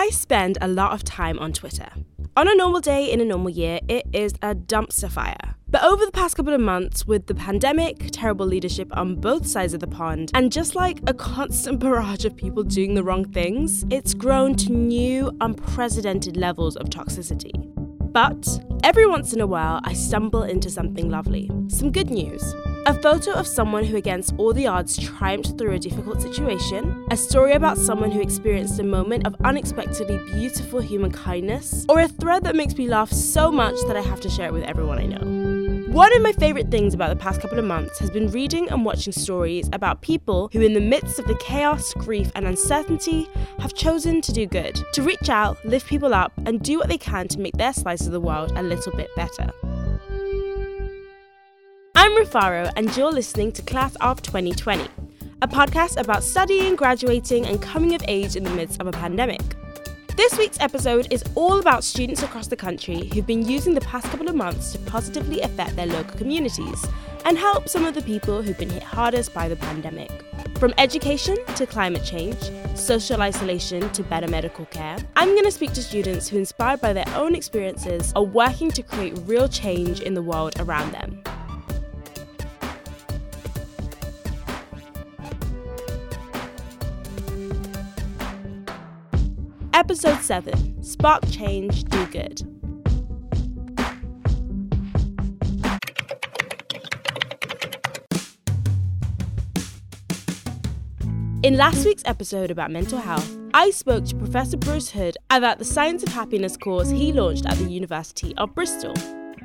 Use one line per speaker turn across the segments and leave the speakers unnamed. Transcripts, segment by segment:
I spend a lot of time on Twitter. On a normal day in a normal year, it is a dumpster fire. But over the past couple of months, with the pandemic, terrible leadership on both sides of the pond, and just like a constant barrage of people doing the wrong things, it's grown to new, unprecedented levels of toxicity. But every once in a while, I stumble into something lovely. Some good news. A photo of someone who, against all the odds, triumphed through a difficult situation. A story about someone who experienced a moment of unexpectedly beautiful human kindness. Or a thread that makes me laugh so much that I have to share it with everyone I know. One of my favourite things about the past couple of months has been reading and watching stories about people who, in the midst of the chaos, grief, and uncertainty, have chosen to do good, to reach out, lift people up, and do what they can to make their slice of the world a little bit better. I'm Rufaro, and you're listening to Class of 2020, a podcast about studying, graduating, and coming of age in the midst of a pandemic. This week's episode is all about students across the country who've been using the past couple of months to positively affect their local communities and help some of the people who've been hit hardest by the pandemic. From education to climate change, social isolation to better medical care, I'm going to speak to students who, inspired by their own experiences, are working to create real change in the world around them. Episode 7 Spark Change, Do Good. In last week's episode about mental health, I spoke to Professor Bruce Hood about the Science of Happiness course he launched at the University of Bristol.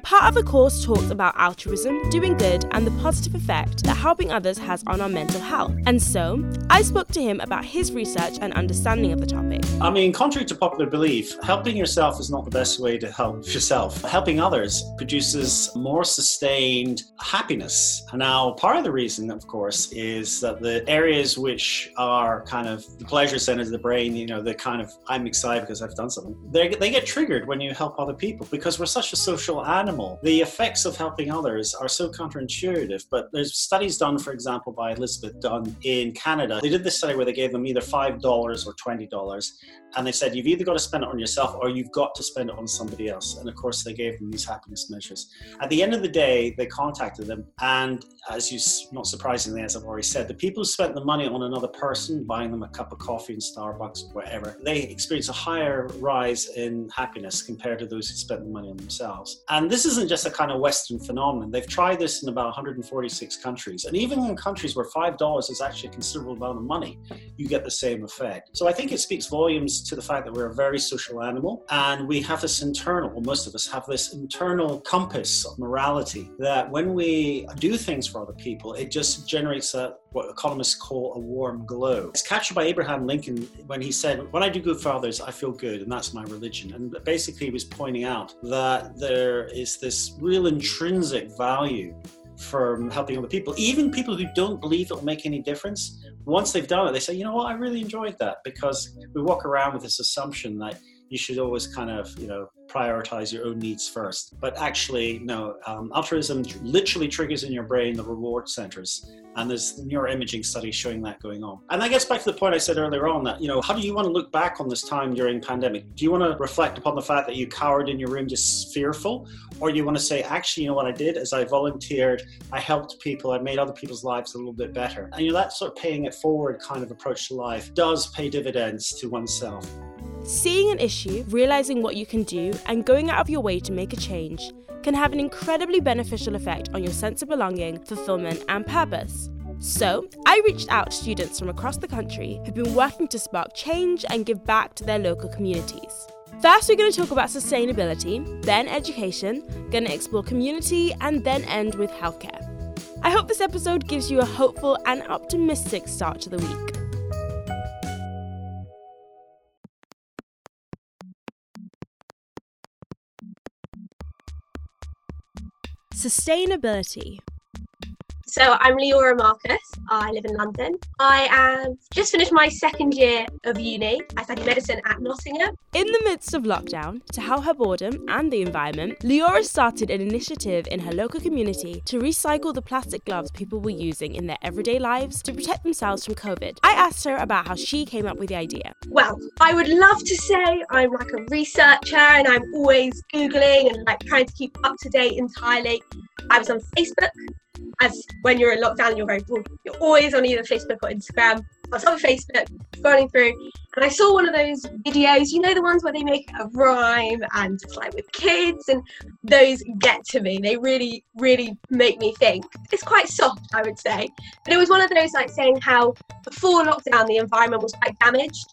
Part of the course talks about altruism, doing good, and the positive effect that helping others has on our mental health. And so, I spoke to him about his research and understanding of the topic.
I mean, contrary to popular belief, helping yourself is not the best way to help yourself. Helping others produces more sustained happiness. Now, part of the reason, of course, is that the areas which are kind of the pleasure centers of the brain, you know, the kind of I'm excited because I've done something, they, they get triggered when you help other people because we're such a social animal The effects of helping others are so counterintuitive, but there's studies done, for example, by Elizabeth Dunn in Canada. They did this study where they gave them either $5 or $20, and they said, you've either got to spend it on yourself or you've got to spend it on somebody else. And of course, they gave them these happiness measures. At the end of the day, they contacted them, and as you, not surprisingly, as I've already said, the people who spent the money on another person, buying them a cup of coffee in Starbucks, whatever, they experience a higher rise in happiness compared to those who spent the money on themselves. And this isn't just a kind of Western phenomenon. They've tried this in about 146 countries. And even in countries where $5 is actually a considerable amount of money, you get the same effect. So I think it speaks volumes to the fact that we're a very social animal and we have this internal, well, most of us have this internal compass of morality that when we do things for other people, it just generates a what economists call a warm glow. It's captured by Abraham Lincoln when he said, When I do good for others, I feel good, and that's my religion. And basically, he was pointing out that there is this real intrinsic value from helping other people, even people who don't believe it will make any difference. Once they've done it, they say, you know what, I really enjoyed that because we walk around with this assumption that you should always kind of, you know, prioritize your own needs first. But actually, no, um, altruism literally triggers in your brain the reward centers. And there's neuroimaging studies showing that going on. And that gets back to the point I said earlier on that, you know, how do you want to look back on this time during pandemic? Do you want to reflect upon the fact that you cowered in your room just fearful? Or do you want to say, actually, you know what I did is I volunteered, I helped people, I made other people's lives a little bit better. And you know, that sort of paying it forward kind of approach to life does pay dividends to oneself.
Seeing an issue, realizing what you can do, and going out of your way to make a change can have an incredibly beneficial effect on your sense of belonging, fulfillment, and purpose. So, I reached out to students from across the country who've been working to spark change and give back to their local communities. First, we're going to talk about sustainability, then education, going to explore community, and then end with healthcare. I hope this episode gives you a hopeful and optimistic start to the week. Sustainability.
So I'm Leora Marcus. I live in London. I have just finished my second year of uni. I study medicine at Nottingham.
In the midst of lockdown, to help her boredom and the environment, Leora started an initiative in her local community to recycle the plastic gloves people were using in their everyday lives to protect themselves from COVID. I asked her about how she came up with the idea.
Well, I would love to say I'm like a researcher and I'm always Googling and like trying to keep up to date entirely. I was on Facebook as when you're in lockdown, you're very bored. You're always on either Facebook or Instagram. I was on Facebook, scrolling through, and I saw one of those videos. You know the ones where they make a rhyme and it's like with kids, and those get to me. They really, really make me think. It's quite soft, I would say, but it was one of those like saying how before lockdown the environment was quite damaged,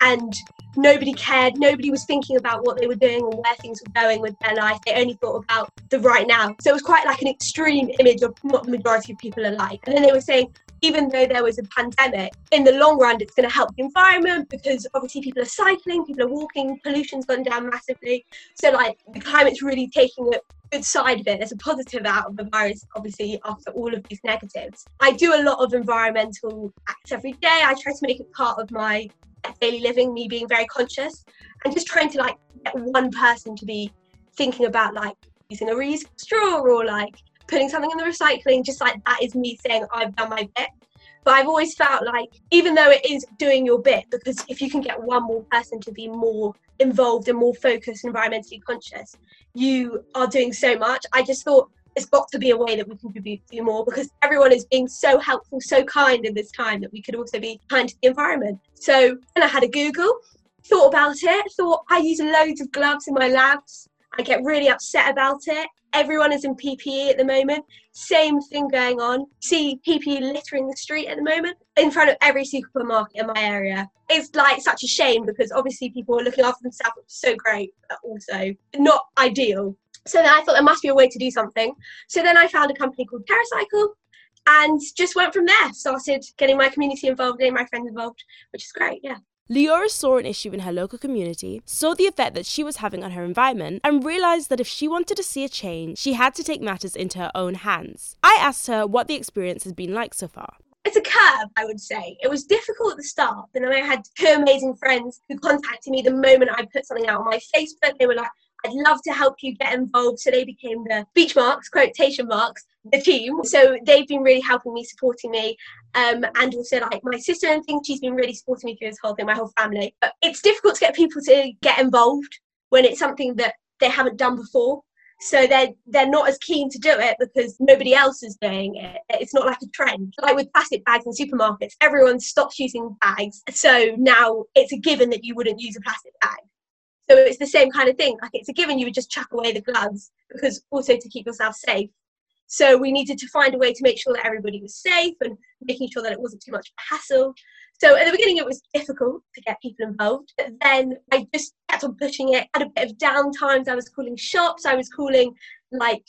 and nobody cared. Nobody was thinking about what they were doing or where things were going with their life. They only thought about the right now. So it was quite like an extreme image of what the majority of people are like. And then they were saying, even though there was a pandemic, in the long run, it's going to help the environment because obviously people are cycling, people are walking, pollution's gone down massively. So, like, the climate's really taking a good side of it. There's a positive out of the virus, obviously, after all of these negatives. I do a lot of environmental acts every day. I try to make it part of my daily living, me being very conscious and just trying to like get one person to be thinking about like using a reusable straw or like putting something in the recycling, just like that is me saying I've done my bit. But I've always felt like, even though it is doing your bit, because if you can get one more person to be more involved and more focused, environmentally conscious, you are doing so much. I just thought there's got to be a way that we can do more because everyone is being so helpful, so kind in this time that we could also be kind to the environment. So then I had a Google, thought about it, thought I use loads of gloves in my labs. I get really upset about it. Everyone is in PPE at the moment. Same thing going on. See PPE littering the street at the moment in front of every supermarket in my area. It's like such a shame because obviously people are looking after themselves, which is so great, but also not ideal. So then I thought there must be a way to do something. So then I found a company called TerraCycle and just went from there. Started getting my community involved, getting my friends involved, which is great. Yeah.
Leora saw an issue in her local community, saw the effect that she was having on her environment, and realised that if she wanted to see a change, she had to take matters into her own hands. I asked her what the experience has been like so far.
It's a curve, I would say. It was difficult at the start, but then I had two amazing friends who contacted me the moment I put something out on my Facebook. They were like, I'd love to help you get involved. So they became the beach marks, quotation marks, the team. So they've been really helping me, supporting me. Um, and also like my sister and things, she's been really supporting me through this whole thing, my whole family. But it's difficult to get people to get involved when it's something that they haven't done before. So they're they're not as keen to do it because nobody else is doing it. It's not like a trend. Like with plastic bags in supermarkets, everyone stops using bags. So now it's a given that you wouldn't use a plastic bag. So it's the same kind of thing. Like it's a given you would just chuck away the gloves because also to keep yourself safe. So we needed to find a way to make sure that everybody was safe and making sure that it wasn't too much of a hassle. So at the beginning it was difficult to get people involved, but then I just kept on pushing it. Had a bit of downtimes. I was calling shops, I was calling like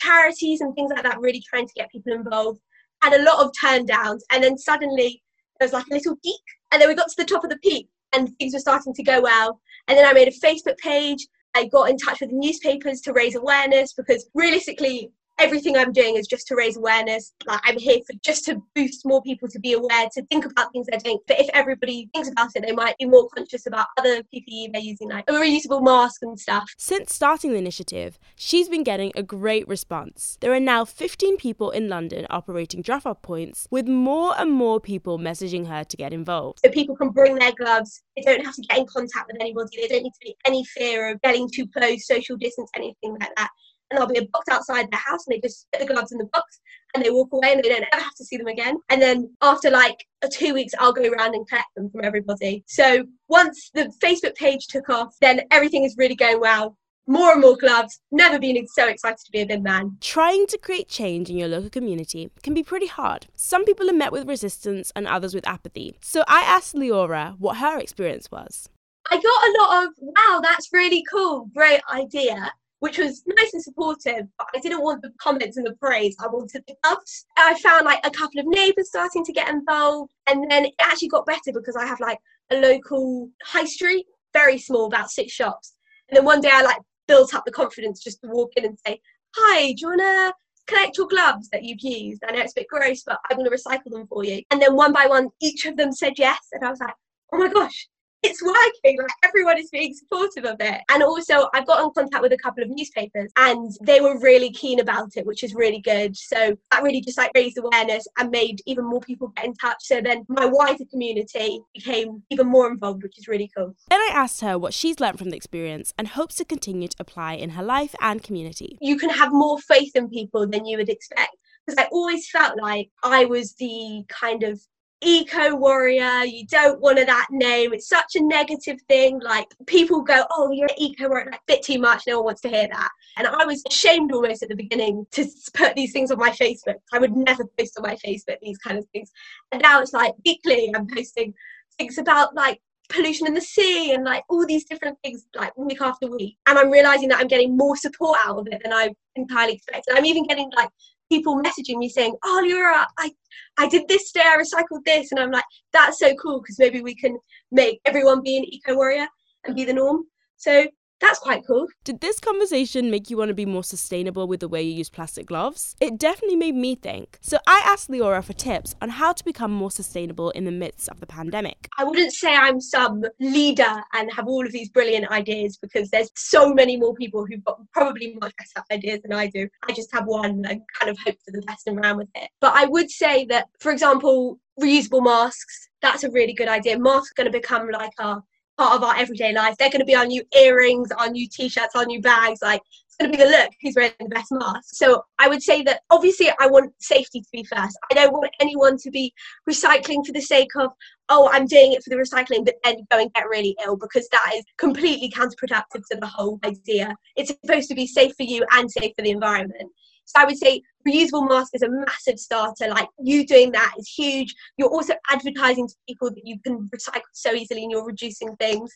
charities and things like that, really trying to get people involved. Had a lot of turn downs, and then suddenly there was like a little peak, and then we got to the top of the peak, and things were starting to go well. And then I made a Facebook page. I got in touch with newspapers to raise awareness because realistically, everything I'm doing is just to raise awareness. Like I'm here for just to boost more people to be aware, to think about things they're doing. But if everybody thinks about it, they might be more conscious about other PPE they're using, like a reusable mask and stuff.
Since starting the initiative, she's been getting a great response. There are now 15 people in London operating drop off points, with more and more people messaging her to get involved.
So people can bring their gloves, they don't have to get in contact with anybody, they don't need to be any fear of getting too close, social distance, anything like that and there'll be a box outside their house and they just put the gloves in the box and they walk away and they don't ever have to see them again. And then after like uh, two weeks, I'll go around and collect them from everybody. So once the Facebook page took off, then everything is really going well. More and more gloves. Never been so excited to be a bin man.
Trying to create change in your local community can be pretty hard. Some people are met with resistance and others with apathy. So I asked Leora what her experience was.
I got a lot of, wow, that's really cool, great idea which was nice and supportive, but I didn't want the comments and the praise. I wanted the loves. I found like a couple of neighbours starting to get involved, and then it actually got better because I have like a local high street, very small, about six shops. And then one day I like built up the confidence just to walk in and say, "Hi, do you wanna collect your gloves that you've used. I know it's a bit gross, but I'm to recycle them for you. And then one by one, each of them said yes. And I was like, oh my gosh, it's working. Like everyone is being supportive of it. And also, I've got in contact with a couple of newspapers and they were really keen about it, which is really good. So that really just like raised awareness and made even more people get in touch. So then my wider community became even more involved, which is really cool.
Then I asked her what she's learned from the experience and hopes to continue to apply in her life and community.
You can have more faith in people than you would expect because I always felt like I was the kind of eco warrior you don't want that name it's such a negative thing like people go oh you're an eco warrior like, bit too much no one wants to hear that. And i was ashamed almost at the beginning to put these things on my facebook. I would never post on my facebook these kind of things. And now it's like weekly i'm posting things about like pollution in the sea and like all these different things like week after week. And i'm realizing that i'm getting more support out of it than i entirely expected. I'm even getting like people messaging me saying, "Oh, Leora, I I did this today. I recycled this," and I'm like, "That's so cool because maybe we can make everyone be an eco warrior and be the norm." So that's quite cool.
Did this conversation make you want to be more sustainable with the way you use plastic gloves? It definitely made me think. So I asked Leora for tips on how to become more sustainable in the midst of the pandemic.
I wouldn't say I'm some leader and have all of these brilliant ideas because there's so many more people who've got probably much better ideas than I do. I just have one and kind of hope for the best and run with it. But I would say that, for example, reusable masks, that's a really good idea. Masks are going to become like our part of our everyday life. They're going to be our new earrings, our new t-shirts, our new bags. Like it's going to be the look who's wearing the best mask. So I would say that obviously I want safety to be first. I don't want anyone to be recycling for the sake of oh I'm doing it for the recycling, but then go and get really ill because that is completely counterproductive to the whole idea. It's supposed to be safe for you and safe for the environment. So I would say reusable mask is a massive starter. Like you doing that is huge. You're also advertising to people that you can recycle so easily and you're reducing things,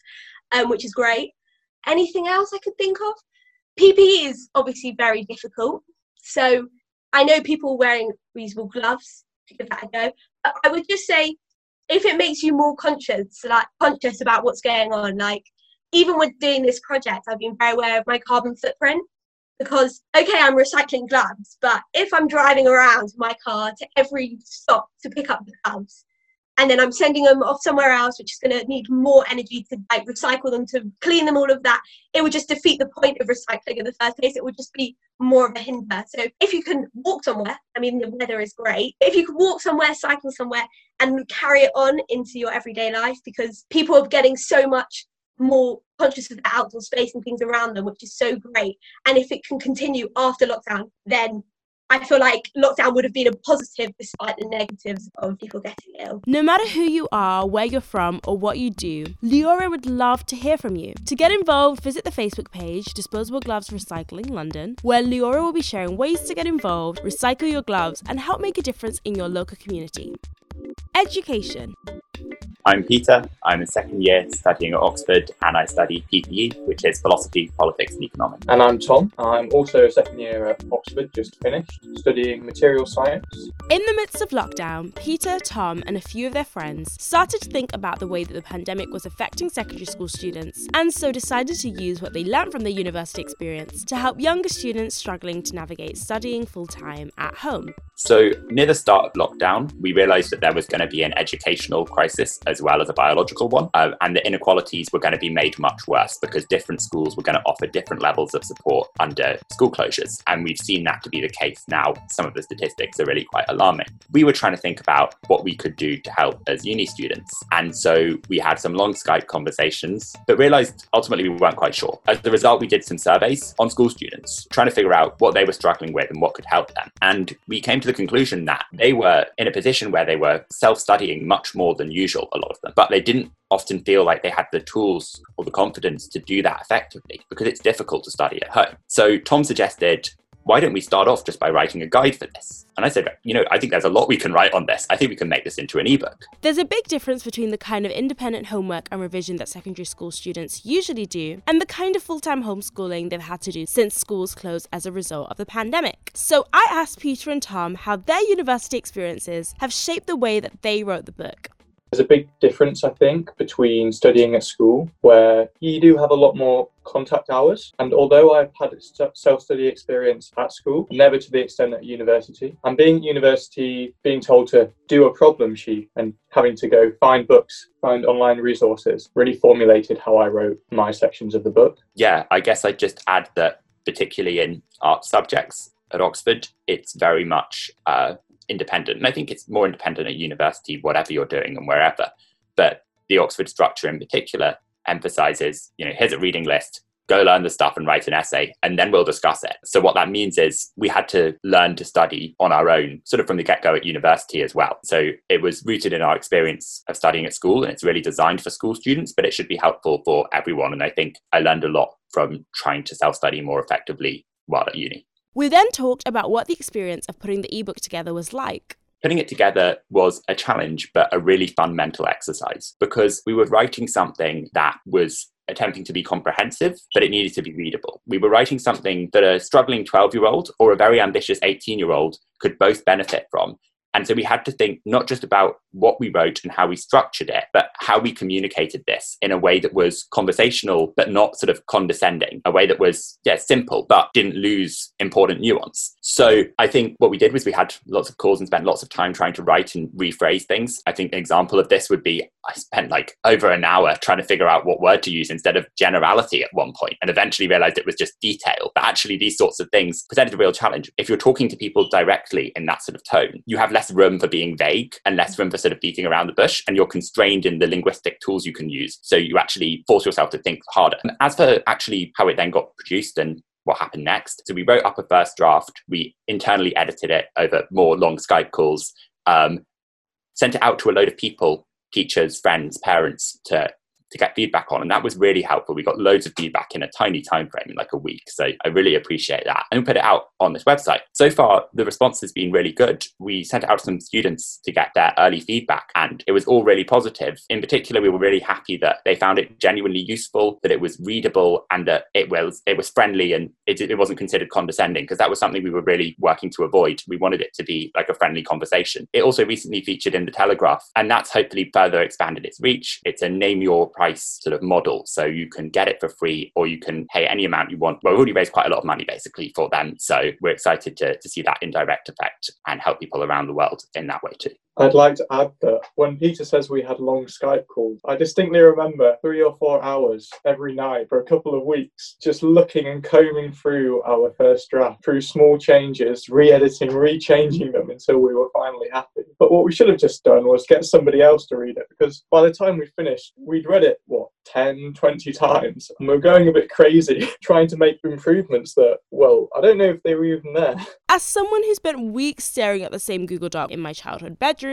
um, which is great. Anything else I could think of? PPE is obviously very difficult. So I know people wearing reusable gloves to give that a go. But I would just say if it makes you more conscious, like conscious about what's going on, like even with doing this project, I've been very aware of my carbon footprint because okay i'm recycling gloves but if i'm driving around my car to every stop to pick up the gloves and then i'm sending them off somewhere else which is going to need more energy to like recycle them to clean them all of that it would just defeat the point of recycling in the first place. It would just be more of a hinder. So if you can walk somewhere i mean the weather is great if you can walk somewhere cycle somewhere and carry it on into your everyday life because people are getting so much more conscious of the outdoor space and things around them, which is so great. And if it can continue after lockdown, then I feel like lockdown would have been a positive despite the negatives of people getting ill.
No matter who you are, where you're from, or what you do, Leora would love to hear from you. To get involved, visit the Facebook page Disposable Gloves Recycling London, where Leora will be sharing ways to get involved, recycle your gloves, and help make a difference in your local community. Education.
I'm Peter. I'm in second year studying at Oxford and I study PPE, which is philosophy, politics, and economics.
And I'm Tom. I'm also a second year at Oxford, just finished, studying material science.
In the midst of lockdown, Peter, Tom, and a few of their friends started to think about the way that the pandemic was affecting secondary school students, and so decided to use what they learned from their university experience to help younger students struggling to navigate studying full time at home.
So, near the start of lockdown, we realised that there was going to be an educational crisis as well as a biological one, uh, and the inequalities were going to be made much worse because different schools were going to offer different levels of support under school closures. And we've seen that to be the case now. Some of the statistics are really quite alarming. We were trying to think about what we could do to help as uni students. And so we had some long Skype conversations, but realised ultimately we weren't quite sure. As a result, we did some surveys on school students, trying to figure out what they were struggling with and what could help them. And we came to the conclusion that they were in a position where they were self studying much more than usual, a lot of them, but they didn't often feel like they had the tools or the confidence to do that effectively because it's difficult to study at home. So Tom suggested, why don't we start off just by writing a guide for this? And I said, you know, I think there's a lot we can write on this. I think we can make this into an ebook.
There's a big difference between the kind of independent homework and revision that secondary school students usually do and the kind of full time homeschooling they've had to do since schools closed as a result of the pandemic. So I asked Peter and Tom how their university experiences have shaped the way that they wrote the book.
There's a big difference, I think, between studying at school, where you do have a lot more contact hours. And although I've had self study experience at school, never to the extent at university, and being at university, being told to do a problem sheet and having to go find books, find online resources, really formulated how I wrote my sections of the book.
Yeah, I guess I'd just add that, particularly in art subjects at Oxford, it's very much uh, independent. And I think it's more independent at university, whatever you're doing and wherever. But the Oxford structure in particular emphasizes, you know, here's a reading list, go learn the stuff and write an essay, and then we'll discuss it. So, what that means is we had to learn to study on our own, sort of from the get go at university as well. So, it was rooted in our experience of studying at school, and it's really designed for school students, but it should be helpful for everyone. And I think I learned a lot from trying to self study more effectively while at uni.
We then talked about what the experience of putting the ebook together was like.
Putting it together was a challenge, but a really fun mental exercise because we were writing something that was attempting to be comprehensive, but it needed to be readable. We were writing something that a struggling 12 year old or a very ambitious 18 year old could both benefit from. And so we had to think not just about what we wrote and how we structured it, but how we communicated this in a way that was conversational, but not sort of condescending, a way that was, yeah, simple, but didn't lose important nuance. So I think what we did was we had lots of calls and spent lots of time trying to write and rephrase things. I think an example of this would be I spent like over an hour trying to figure out what word to use instead of generality at one point and eventually realized it was just detail. But actually, these sorts of things presented a real challenge. If you're talking to people directly in that sort of tone, you have less room for being vague and less room for sort of beating around the bush, and you're constrained in the linguistic tools you can use. So you actually force yourself to think harder. And as for actually how it then got produced and what happened next. So we wrote up a first draft. We internally edited it over more long Skype calls, um, sent it out to a load of people, teachers, friends, parents, to to get feedback on. And that was really helpful. We got loads of feedback in a tiny time frame in like a week. So I really appreciate that. And we put it out on this website. So far, the response has been really good. We sent out some students to get their early feedback, and it was all really positive. In particular, we were really happy that they found it genuinely useful, that it was readable, and that it was it was friendly and it, it wasn't considered condescending, because that was something we were really working to avoid. We wanted it to be like a friendly conversation. It also recently featured in the Telegraph, and that's hopefully further expanded its reach. It's a name your price sort of model. So you can get it for free or you can pay any amount you want. Well, we've already raised quite a lot of money basically for them. So we're excited to, to see that indirect effect and help people around the world in that way too.
I'd like to add that when Peter says we had long Skype calls, I distinctly remember three or four hours every night for a couple of weeks, just looking and combing through our first draft, through small changes, re editing, re changing them until we were finally happy. But what we should have just done was get somebody else to read it because by the time we finished, we'd read it, what, 10, 20 times. And we we're going a bit crazy trying to make improvements that, well, I don't know if they were even there.
As someone who spent weeks staring at the same Google Doc in my childhood bedroom,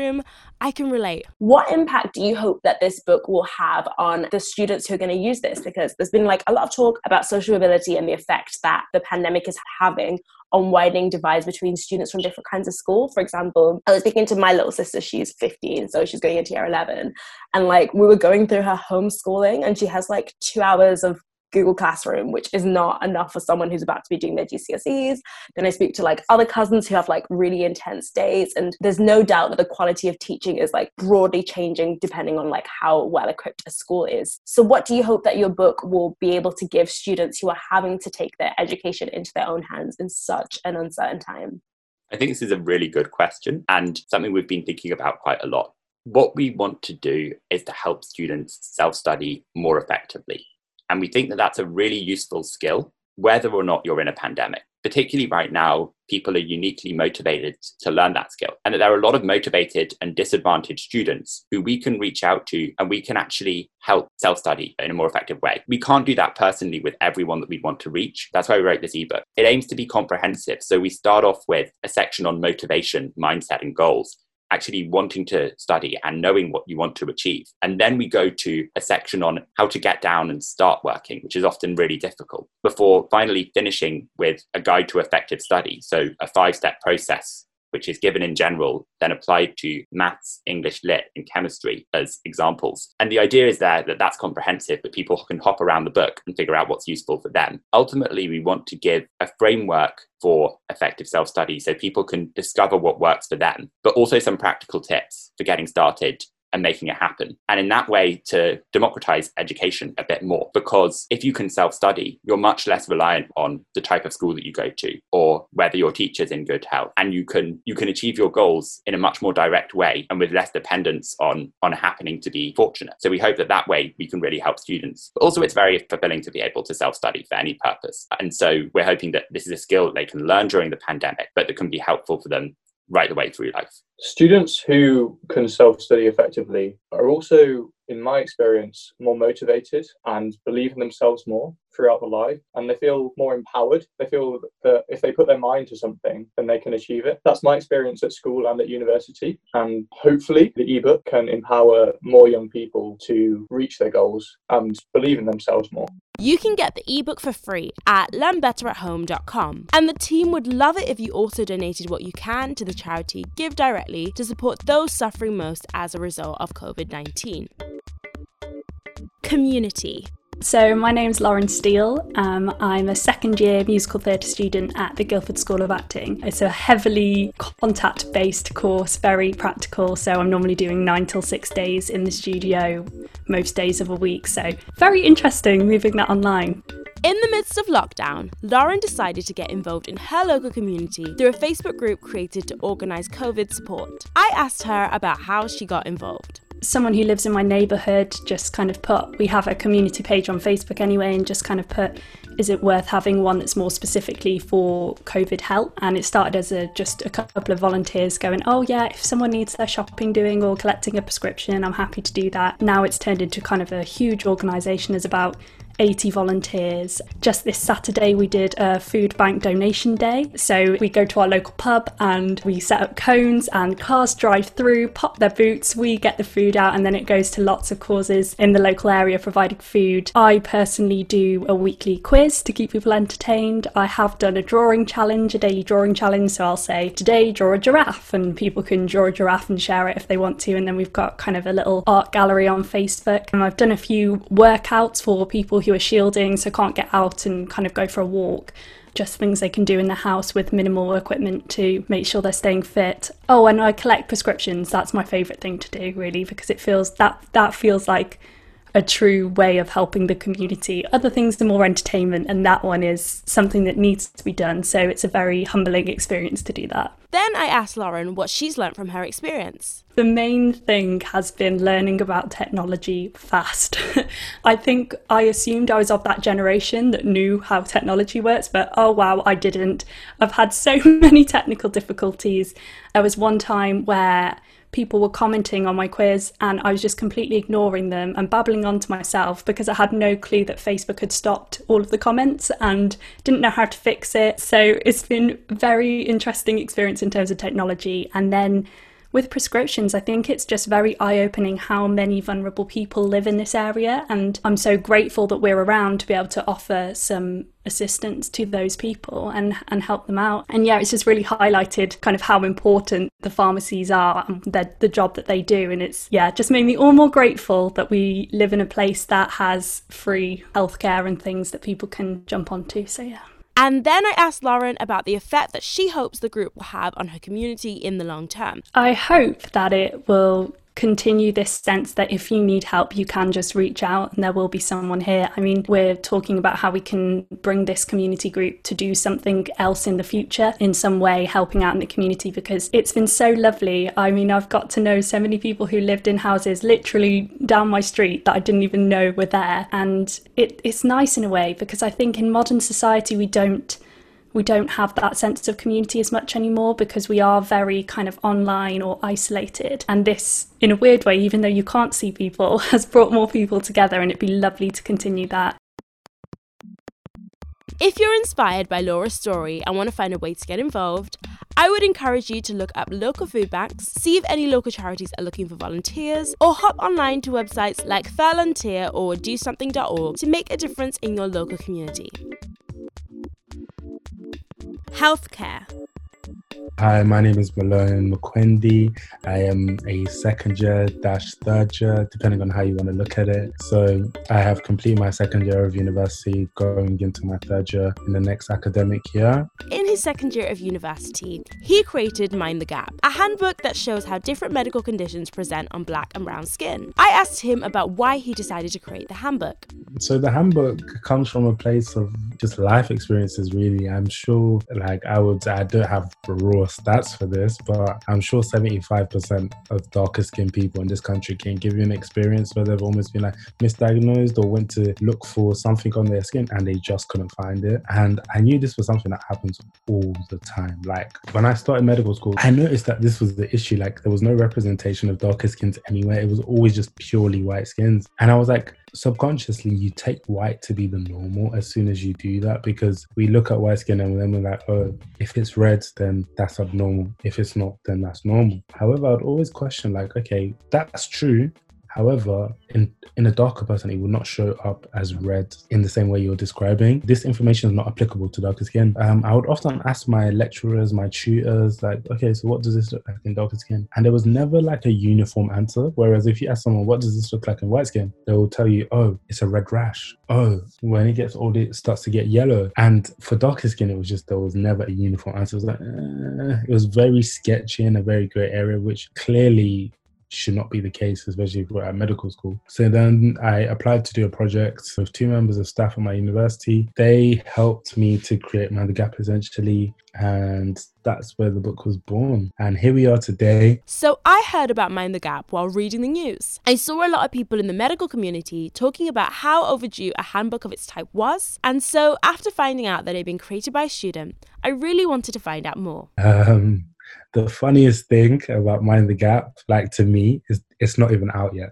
I can relate.
What impact do you hope that this book will have on the students who are going to use this? Because there's been like a lot of talk about social mobility and the effect that the pandemic is having on widening divides between students from different kinds of school. For example, I was speaking to my little sister, she's 15, so she's going into year 11. And like we were going through her homeschooling, and she has like two hours of Google Classroom, which is not enough for someone who's about to be doing their GCSEs. Then I speak to like other cousins who have like really intense days, and there's no doubt that the quality of teaching is like broadly changing depending on like how well equipped a school is. So, what do you hope that your book will be able to give students who are having to take their education into their own hands in such an uncertain time?
I think this is a really good question and something we've been thinking about quite a lot. What we want to do is to help students self study more effectively. And we think that that's a really useful skill, whether or not you're in a pandemic. Particularly right now, people are uniquely motivated to learn that skill. And that there are a lot of motivated and disadvantaged students who we can reach out to and we can actually help self study in a more effective way. We can't do that personally with everyone that we want to reach. That's why we wrote this ebook. It aims to be comprehensive. So we start off with a section on motivation, mindset, and goals actually wanting to study and knowing what you want to achieve. And then we go to a section on how to get down and start working, which is often really difficult, before finally finishing with a guide to effective study. So, a five step process which is given in general, then applied to maths, English, lit, and chemistry as examples. And the idea is there that that's comprehensive, but people can hop around the book and figure out what's useful for them. Ultimately, we want to give a framework for effective self study so people can discover what works for them, but also some practical tips for getting started and making it happen. And in that way, to democratize education a bit more. Because if you can self study, you're much less reliant on the type of school that you go to or whether your teacher's in good health. And you can you can achieve your goals in a much more direct way and with less dependence on on happening to be fortunate. So we hope that that way we can really help students. But also, it's very fulfilling to be able to self study for any purpose. And so we're hoping that this is a skill that they can learn during the pandemic, but that can be helpful for them right the way through life.
Students who can self study effectively are also, in my experience, more motivated and believe in themselves more throughout the life and they feel more empowered. They feel that if they put their mind to something, then they can achieve it. That's my experience at school and at university. And hopefully, the ebook can empower more young people to reach their goals and believe in themselves more.
You can get the ebook for free at learnbetterathome.com. And the team would love it if you also donated what you can to the charity Give Directly to support those suffering most as a result of COVID 19. Community.
So, my name's Lauren Steele. Um, I'm a second year musical theatre student at the Guildford School of Acting. It's a heavily contact based course, very practical. So, I'm normally doing nine till six days in the studio most days of a week. So, very interesting moving that online.
In the midst of lockdown, Lauren decided to get involved in her local community through a Facebook group created to organise COVID support. I asked her about how she got involved
someone who lives in my neighbourhood just kind of put, we have a community page on Facebook anyway, and just kind of put, is it worth having one that's more specifically for COVID help? And it started as a just a couple of volunteers going, oh yeah, if someone needs their shopping doing or collecting a prescription, I'm happy to do that. Now it's turned into kind of a huge organisation. There's about 80 volunteers. Just this Saturday, we did a food bank donation day. So we go to our local pub and we set up cones, and cars drive through, pop their boots, we get the food out, and then it goes to lots of causes in the local area providing food. I personally do a weekly quiz to keep people entertained. I have done a drawing challenge, a daily drawing challenge. So I'll say, today, draw a giraffe, and people can draw a giraffe and share it if they want to. And then we've got kind of a little art gallery on Facebook. And I've done a few workouts for people who are shielding, so can't get out and kind of go for a walk. Just things they can do in the house with minimal equipment to make sure they're staying fit. Oh, and I collect prescriptions. That's my favourite thing to do, really, because it feels that that feels like a true way of helping the community. Other things are more entertainment, and that one is something that needs to be done. So it's a very humbling experience to do that.
Then I asked Lauren what she's learned from her experience.
The main thing has been learning about technology fast. I think I assumed I was of that generation that knew how technology works, but oh wow, I didn't. I've had so many technical difficulties. There was one time where people were commenting on my quiz and I was just completely ignoring them and babbling on to myself because I had no clue that Facebook had stopped all of the comments and didn't know how to fix it. So it's been very interesting experience in terms of technology and then with prescriptions, I think it's just very eye opening how many vulnerable people live in this area. And I'm so grateful that we're around to be able to offer some assistance to those people and, and help them out. And yeah, it's just really highlighted kind of how important the pharmacies are and the, the job that they do. And it's, yeah, just made me all more grateful that we live in a place that has free healthcare and things that people can jump onto. So yeah.
And then I asked Lauren about the effect that she hopes the group will have on her community in the long term.
I hope that it will continue this sense that if you need help, you can just reach out and there will be someone here. I mean, we're talking about how we can bring this community group to do something else in the future in some way, helping out in the community because it's been so lovely. I mean, I've got to know so many people who lived in houses literally down my street that I didn't even know were there. And it, it's nice in a way because I think in modern society, we don't we don't have that sense of community as much anymore because we are very kind of online or isolated. And this, in a weird way, even though you can't see people, has brought more people together, and it'd be lovely to continue that.
If you're inspired by Laura's story and want to find a way to get involved, I would encourage you to look up local food banks, see if any local charities are looking for volunteers, or hop online to websites like Furlonteer or DoSomething.org to make a difference in your local community. Healthcare.
Hi, my name is Malone Mukwende. I am a second year dash third year, depending on how you want to look at it. So I have completed my second year of university, going into my third year in the next academic year.
In his second year of university, he created Mind the Gap, a handbook that shows how different medical conditions present on black and brown skin. I asked him about why he decided to create the handbook.
So the handbook comes from a place of just life experiences, really. I'm sure, like, I would, I don't have raw stats for this, but I'm sure 75% of darker skinned people in this country can give you an experience where they've almost been like misdiagnosed or went to look for something on their skin and they just couldn't find it. And I knew this was something that happens all the time. Like when I started medical school, I noticed that this was the issue. Like there was no representation of darker skins anywhere. It was always just purely white skins. And I was like, subconsciously you take white to be the normal as soon as you do that because we look at white skin and then we're like oh if it's red then that's abnormal. If it's not then that's normal. However i'd always question like okay that's true However, in, in a darker person, it will not show up as red in the same way you're describing. This information is not applicable to darker skin. Um, I would often ask my lecturers, my tutors, like, okay, so what does this look like in darker skin? And there was never like a uniform answer. Whereas if you ask someone, what does this look like in white skin? They will tell you, oh, it's a red rash. Oh, when it gets old, it starts to get yellow. And for darker skin, it was just, there was never a uniform answer. It was like, eh. it was very sketchy in a very gray area, which clearly should not be the case, especially if we're at medical school. So then I applied to do a project with two members of staff at my university. They helped me to create Mind the Gap essentially, and that's where the book was born. And here we are today.
So I heard about Mind the Gap while reading the news. I saw a lot of people in the medical community talking about how overdue a handbook of its type was. And so after finding out that it had been created by a student, I really wanted to find out more.
Um, the funniest thing about Mind the Gap, like to me, is it's not even out yet.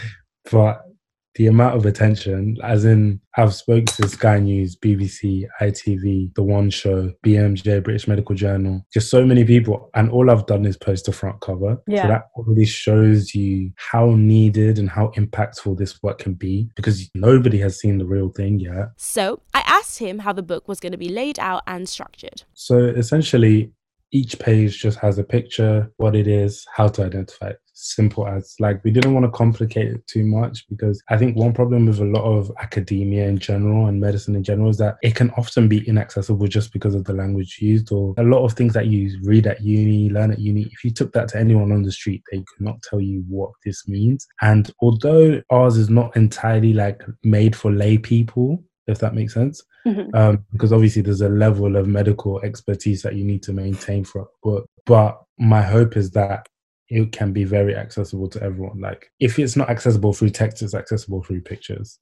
but the amount of attention, as in I've spoken to Sky News, BBC, ITV, The One Show, BMJ, British Medical Journal, just so many people, and all I've done is post a front cover.
Yeah.
So that already shows you how needed and how impactful this work can be because nobody has seen the real thing yet.
So I asked him how the book was going to be laid out and structured.
So essentially, each page just has a picture, what it is, how to identify it. Simple as like we didn't want to complicate it too much because I think one problem with a lot of academia in general and medicine in general is that it can often be inaccessible just because of the language used or a lot of things that you read at uni, learn at uni. If you took that to anyone on the street, they could not tell you what this means. And although ours is not entirely like made for lay people, if that makes sense.
Mhm.
Um, because obviously there's a level of medical expertise that you need to maintain for a book. But my hope is that it can be very accessible to everyone. Like if it's not accessible through text, it's accessible through pictures.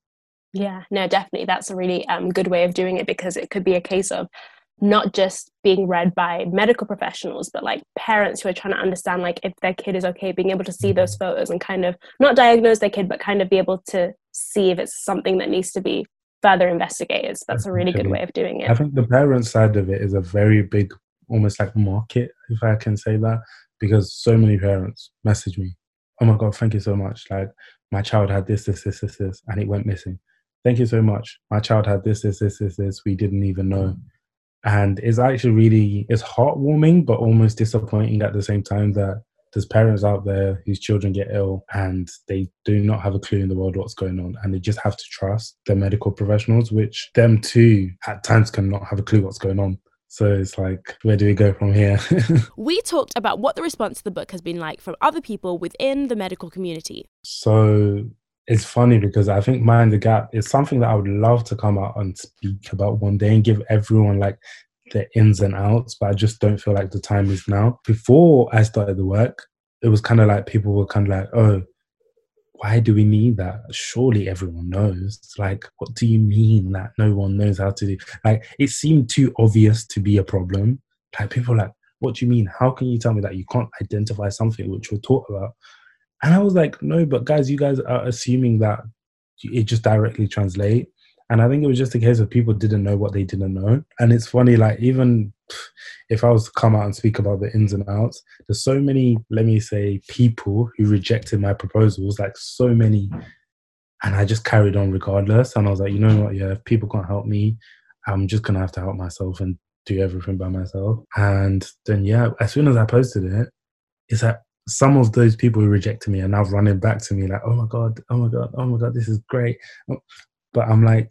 Yeah, no, definitely. That's a really um, good way of doing it because it could be a case of not just being read by medical professionals, but like parents who are trying to understand like if their kid is okay, being able to see those photos and kind of not diagnose their kid, but kind of be able to see if it's something that needs to be further investigated. So that's a really good way of doing it.
I think the parent side of it is a very big, almost like market, if I can say that, because so many parents message me, "Oh my god, thank you so much! Like my child had this, this, this, this, this, and it went missing. Thank you so much. My child had this, this, this, this, this. We didn't even know." And it's actually really it's heartwarming, but almost disappointing at the same time that there's parents out there whose children get ill and they do not have a clue in the world what's going on and they just have to trust their medical professionals which them too at times cannot have a clue what's going on so it's like where do we go from here
We talked about what the response to the book has been like from other people within the medical community.
so it's funny because i think mind the gap is something that i would love to come out and speak about one day and give everyone like the ins and outs but i just don't feel like the time is now. Before i started the work it was kind of like people were kind of like oh why do we need that? Surely everyone knows. Like what do you mean that no one knows how to do? Like it seemed too obvious to be a problem. Like people like what do you mean? How can you tell me that? You can't identify something which we're taught about. And I was like, no, but guys, you guys are assuming that it just directly translate. And I think it was just a case of people didn't know what they didn't know. And it's funny, like even if I was to come out and speak about the ins and outs, there's so many, let me say, people who rejected my proposals, like so many. And I just carried on regardless. And I was like, you know what? Yeah, if people can't help me, I'm just gonna have to help myself and do everything by myself. And then, yeah, as soon as I posted it, it's like some of those people who rejected me are now running back to me like, oh my God, oh my God, oh my God, this is great. But I'm like,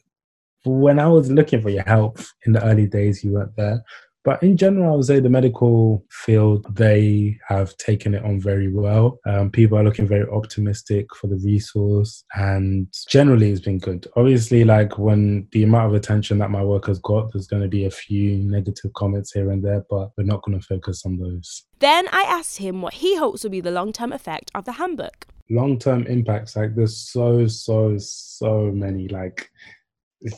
when I was looking for your help in the early days, you weren't there. But in general, I would say the medical field, they have taken it on very well. Um, people are looking very optimistic for the resource, and generally, it's been good. Obviously, like when the amount of attention that my work has got, there's going to be a few negative comments here and there, but we're not going to focus on those.
Then I asked him what he hopes will be the long term effect of the handbook.
Long term impacts, like there's so, so, so many. Like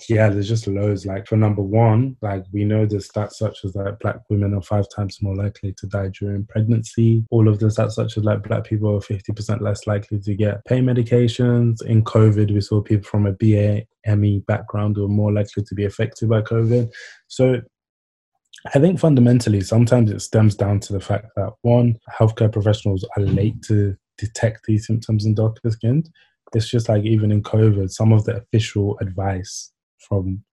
yeah, there's just loads. Like for number one, like we know the stats such as like black women are five times more likely to die during pregnancy. All of the stats such as like black people are 50% less likely to get pain medications. In COVID, we saw people from a BA ME background were more likely to be affected by COVID. So I think fundamentally, sometimes it stems down to the fact that one, healthcare professionals are late to detect these symptoms in darker skin it's just like even in COVID, some of the official advice from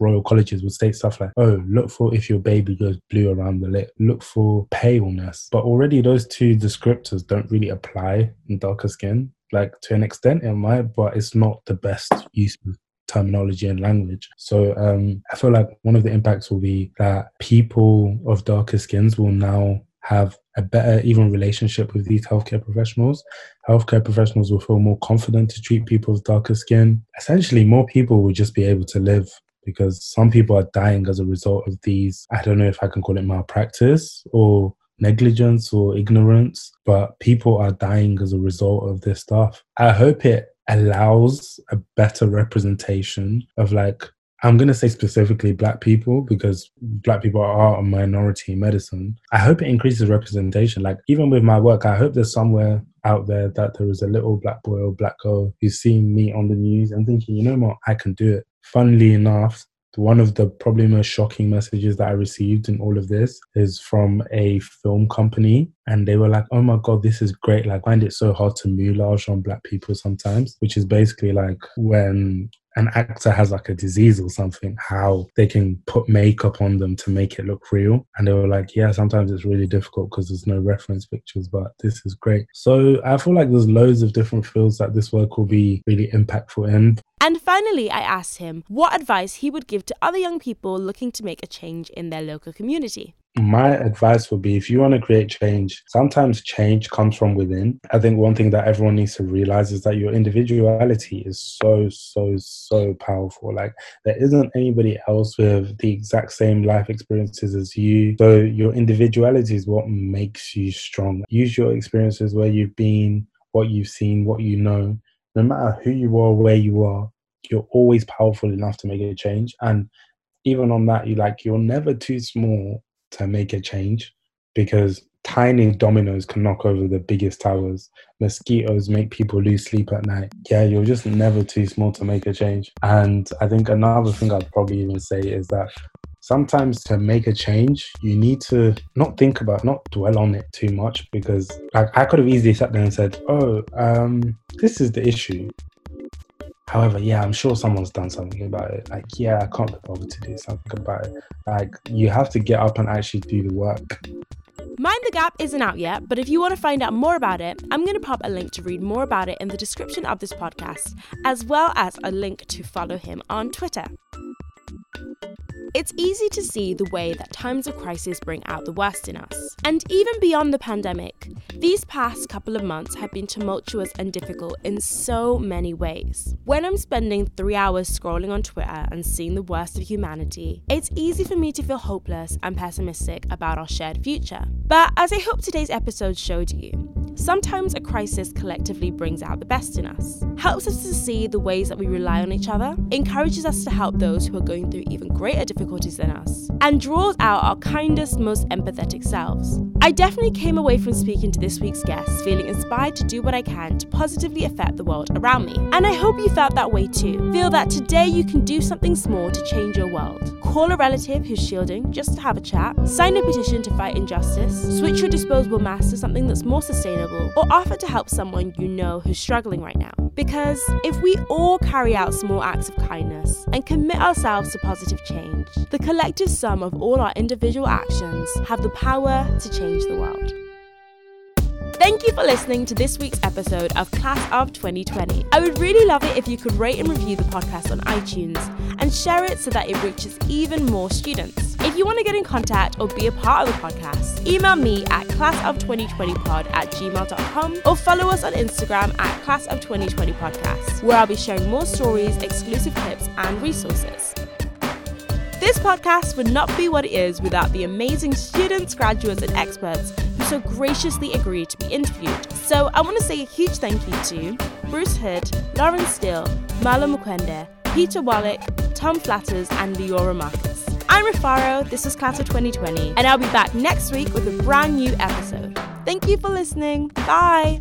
royal colleges would state stuff like, oh, look for if your baby goes blue around the lip, look for paleness. But already those two descriptors don't really apply in darker skin. Like to an extent it might, but it's not the best use of terminology and language. So um, I feel like one of the impacts will be that people of darker skins will now have a better even relationship with these healthcare professionals. Healthcare professionals will feel more confident to treat people with darker skin. Essentially, more people will just be able to live because some people are dying as a result of these. I don't know if I can call it malpractice or negligence or ignorance, but people are dying as a result of this stuff. I hope it allows a better representation of like I'm going to say specifically black people because black people are a minority in medicine. I hope it increases representation. Like, even with my work, I hope there's somewhere out there that there is a little black boy or black girl who's seeing me on the news and thinking, you know what, I can do it. Funnily enough, one of the probably most shocking messages that I received in all of this is from a film company. And they were like, oh my God, this is great. Like, I find it so hard to moulage on black people sometimes, which is basically like when an actor has like a disease or something, how they can put makeup on them to make it look real. And they were like, yeah, sometimes it's really difficult because there's no reference pictures, but this is great. So I feel like there's loads of different fields that this work will be really impactful in.
And finally, I asked him what advice he would give to other young people looking to make a change in their local community
my advice would be if you want to create change, sometimes change comes from within. I think one thing that everyone needs to realize is that your individuality is so, so, so powerful. Like, there isn't anybody else with the exact same life experiences as you. So, your individuality is what makes you strong. Use your experiences where you've been, what you've seen, what you know. No matter who you are, where you are, you're always powerful enough to make a change. And even on that, you like, you're never too small to make a change because tiny dominoes can knock over the biggest towers. Mosquitoes make people lose sleep at night. Yeah, you're just never too small to make a change. And I think another thing I'd probably even say is that sometimes to make a change, you need to not think about, not dwell on it too much because like I could have easily sat there and said, "Oh, um, this is the issue. However, yeah, I'm sure someone's done something about it. Like, yeah, I can't be bothered to do something about it. Like, you have to get up and actually do the work.
Mind the Gap isn't out yet, but if you want to find out more about it, I'm going to pop a link to read more about it in the description of this podcast, as well as a link to follow him on Twitter. It's easy to see the way that times of crisis bring out the worst in us. And even beyond the pandemic, these past couple of months have been tumultuous and difficult in so many ways. When I'm spending three hours scrolling on Twitter and seeing the worst of humanity, it's easy for me to feel hopeless and pessimistic about our shared future. But as I hope today's episode showed you, Sometimes a crisis collectively brings out the best in us, helps us to see the ways that we rely on each other, encourages us to help those who are going through even greater difficulties than us, and draws out our kindest, most empathetic selves. I definitely came away from speaking to this week's guest feeling inspired to do what I can to positively affect the world around me. And I hope you felt that way too. Feel that today you can do something small to change your world. Call a relative who's shielding just to have a chat, sign a petition to fight injustice, switch your disposable mask to something that's more sustainable or offer to help someone you know who's struggling right now. Because if we all carry out small acts of kindness and commit ourselves to positive change, the collective sum of all our individual actions have the power to change the world. Thank you for listening to this week's episode of Class of 2020. I would really love it if you could rate and review the podcast on iTunes and share it so that it reaches even more students. If you want to get in contact or be a part of the podcast, email me at classof2020pod at gmail.com or follow us on Instagram at classof2020podcast, where I'll be sharing more stories, exclusive tips, and resources. This podcast would not be what it is without the amazing students, graduates, and experts who so graciously agreed to be interviewed. So I want to say a huge thank you to Bruce Hood, Lauren Steele, Malone Mukwende, Peter Wallach, Tom Flatters, and Leora Marcus. I'm Rufaro, this is Class of 2020, and I'll be back next week with a brand new episode. Thank you for listening. Bye.